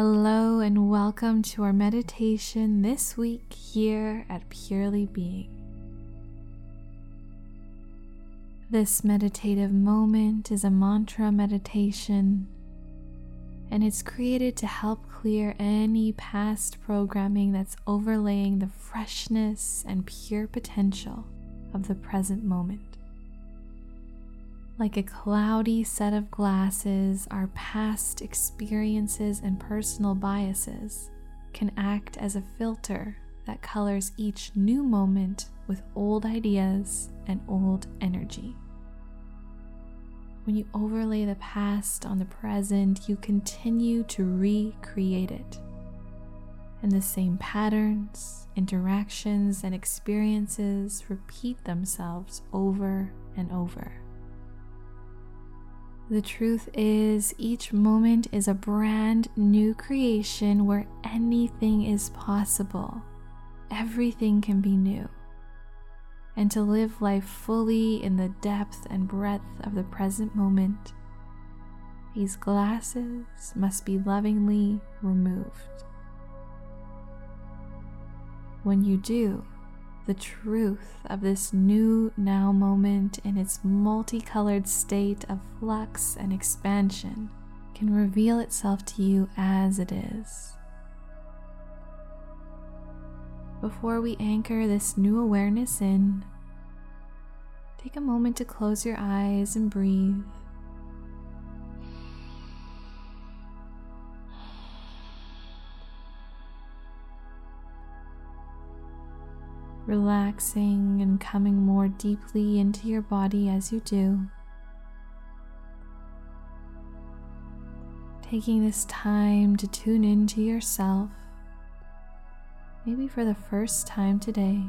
Hello, and welcome to our meditation this week here at Purely Being. This meditative moment is a mantra meditation, and it's created to help clear any past programming that's overlaying the freshness and pure potential of the present moment. Like a cloudy set of glasses, our past experiences and personal biases can act as a filter that colors each new moment with old ideas and old energy. When you overlay the past on the present, you continue to recreate it. And the same patterns, interactions, and experiences repeat themselves over and over. The truth is, each moment is a brand new creation where anything is possible. Everything can be new. And to live life fully in the depth and breadth of the present moment, these glasses must be lovingly removed. When you do, the truth of this new now moment in its multicolored state of flux and expansion can reveal itself to you as it is. Before we anchor this new awareness in, take a moment to close your eyes and breathe. Relaxing and coming more deeply into your body as you do. Taking this time to tune into yourself, maybe for the first time today.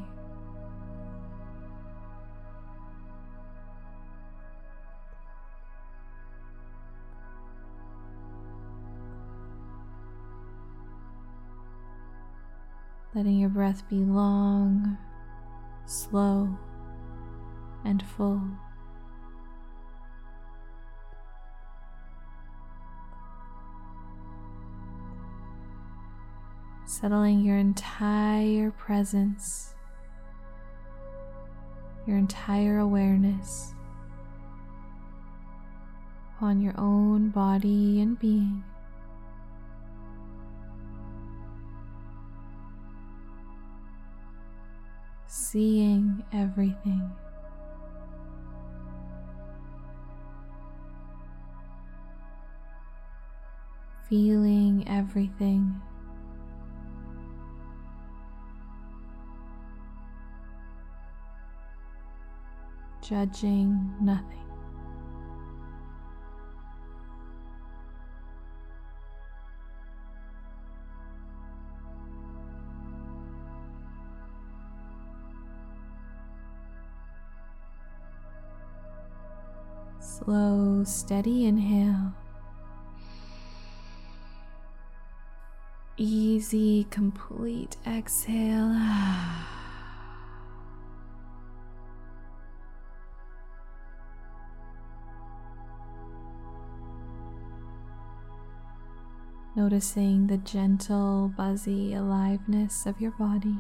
letting your breath be long slow and full. Settling your entire presence, your entire awareness on your own body and being. Seeing everything. Feeling everything. Judging nothing. Steady inhale. Easy, complete exhale. Noticing the gentle, buzzy aliveness of your body.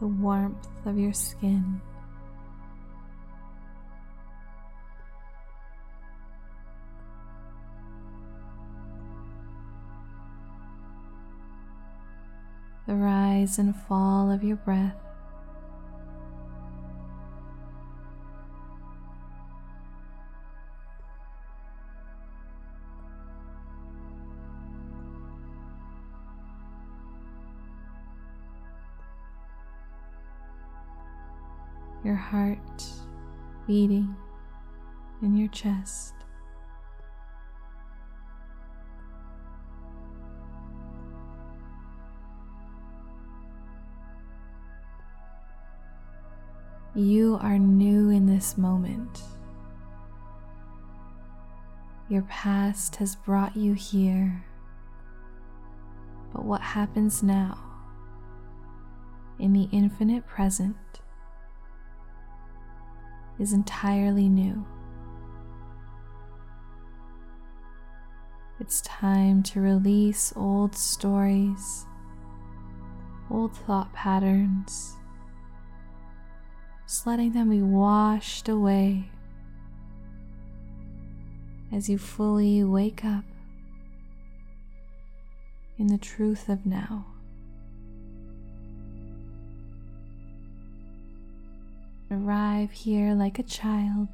The warmth of your skin. The rise and fall of your breath. Your heart beating in your chest. You are new in this moment. Your past has brought you here. But what happens now in the infinite present is entirely new. It's time to release old stories, old thought patterns, just letting them be washed away as you fully wake up in the truth of now. Arrive here like a child,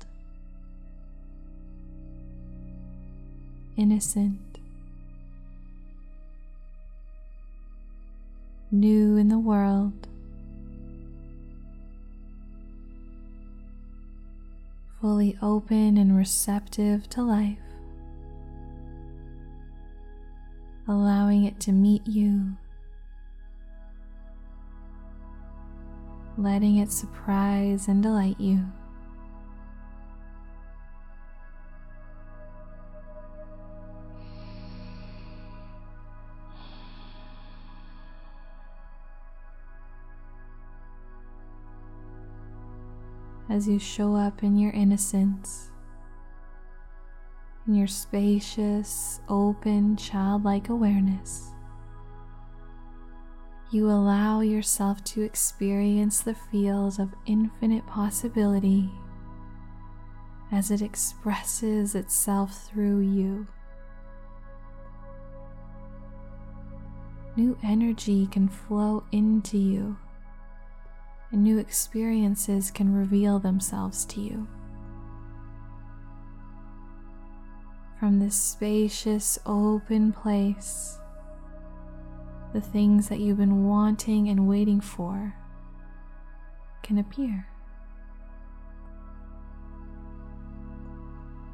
innocent, new in the world. Fully open and receptive to life. allowing it to meet you, letting it surprise and delight you. As you show up in your innocence, in your spacious, open, childlike awareness, you allow yourself to experience the field of infinite possibility as it expresses itself through you. New energy can flow into you, and new experiences can reveal themselves to you. from this spacious, open place, the things that you've been wanting and waiting for can appear.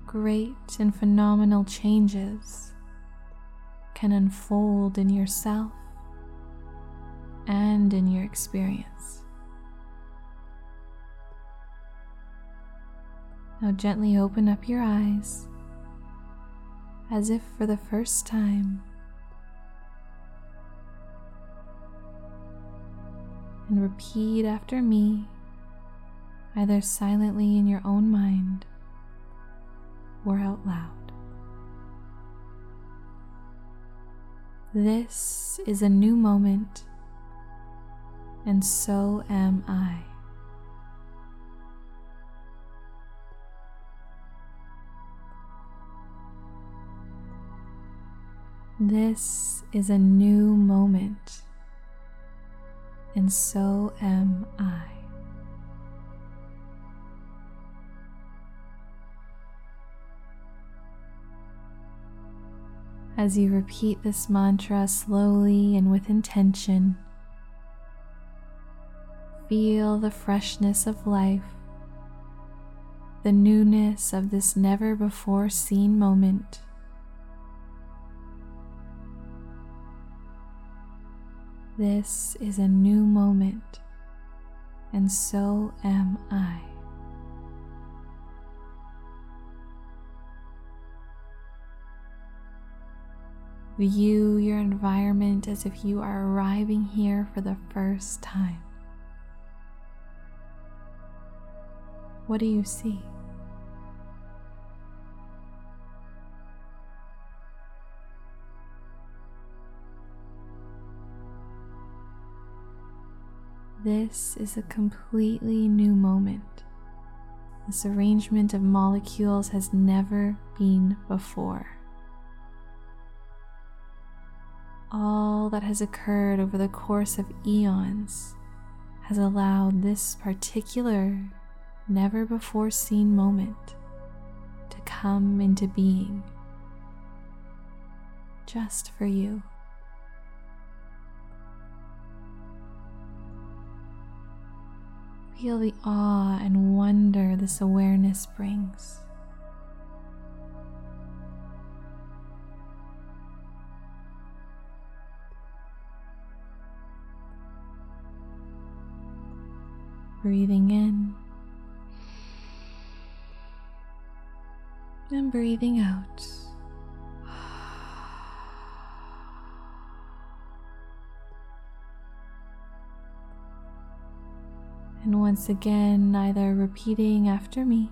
Great and phenomenal changes can unfold in yourself and in your experience. Now, gently open up your eyes as if for the first time. And repeat after me, either silently in your own mind or out loud. This is a new moment, and so am I. This is a new moment, and so am I. As you repeat this mantra slowly and with intention, feel the freshness of life, the newness of this never before seen moment. This is a new moment, and so am I. View your environment as if you are arriving here for the first time. What do you see? This is a completely new moment. This arrangement of molecules has never been before. All that has occurred over the course of eons has allowed this particular, never before seen moment to come into being just for you. Feel the awe and wonder this awareness brings. Breathing in and breathing out. And once again, either repeating after me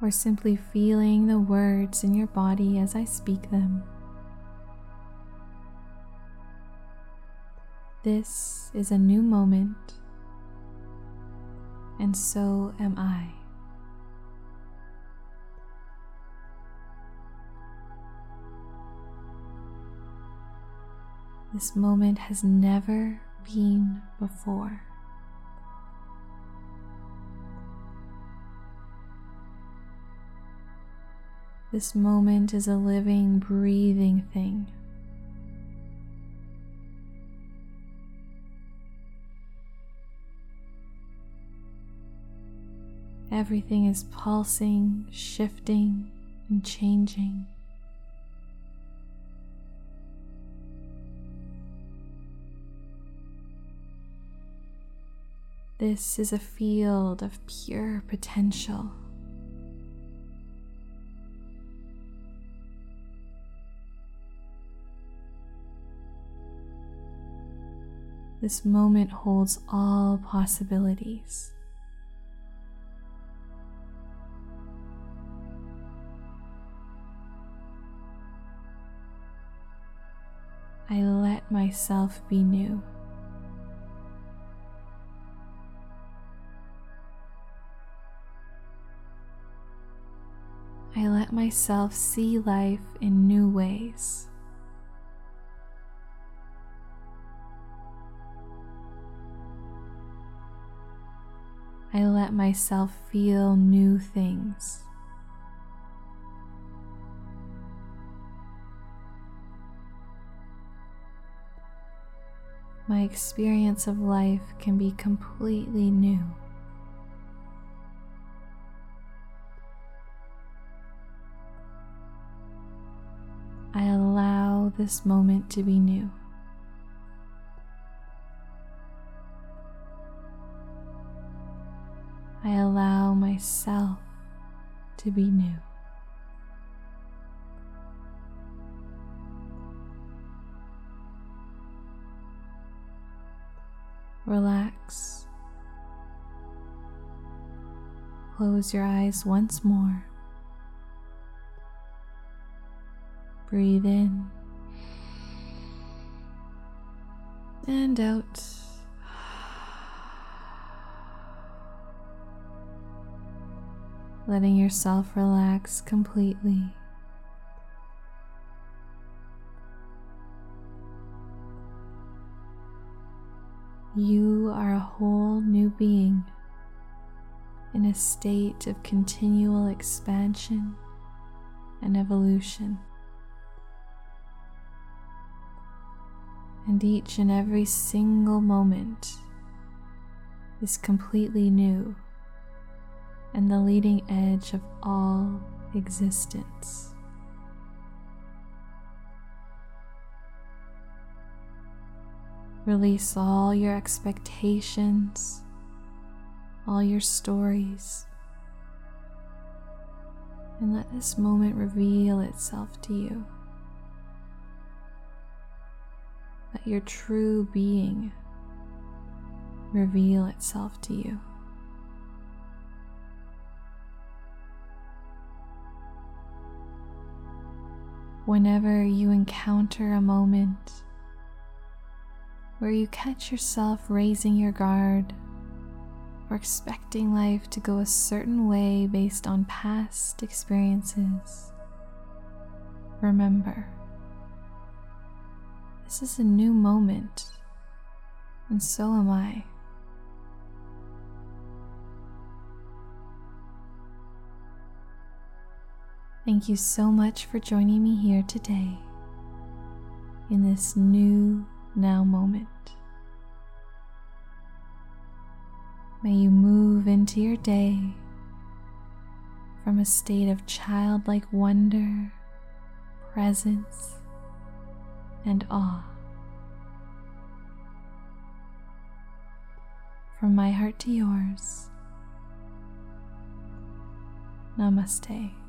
or simply feeling the words in your body as I speak them. This is a new moment, and so am I. This moment has never been before. This moment is a living, breathing thing. Everything is pulsing, shifting, and changing. This is a field of pure potential. This moment holds all possibilities. I let myself be new. I let myself see life in new ways. I let myself feel new things. my experience of life can be completely new. I allow this moment to be new. I allow myself to be new. relax. Close your eyes once more. Breathe in and out. Letting yourself relax completely. You are a whole new being in a state of continual expansion and evolution. And each and every single moment is completely new and the leading edge of all existence. Release all your expectations, all your stories, and let this moment reveal itself to you. Let your true being reveal itself to you. Whenever you encounter a moment where you catch yourself raising your guard or expecting life to go a certain way based on past experiences, remember this is a new moment, and so am I. Thank you so much for joining me here today in this new now moment. May you move into your day from a state of childlike wonder, presence, and awe. From my heart to yours, Namaste.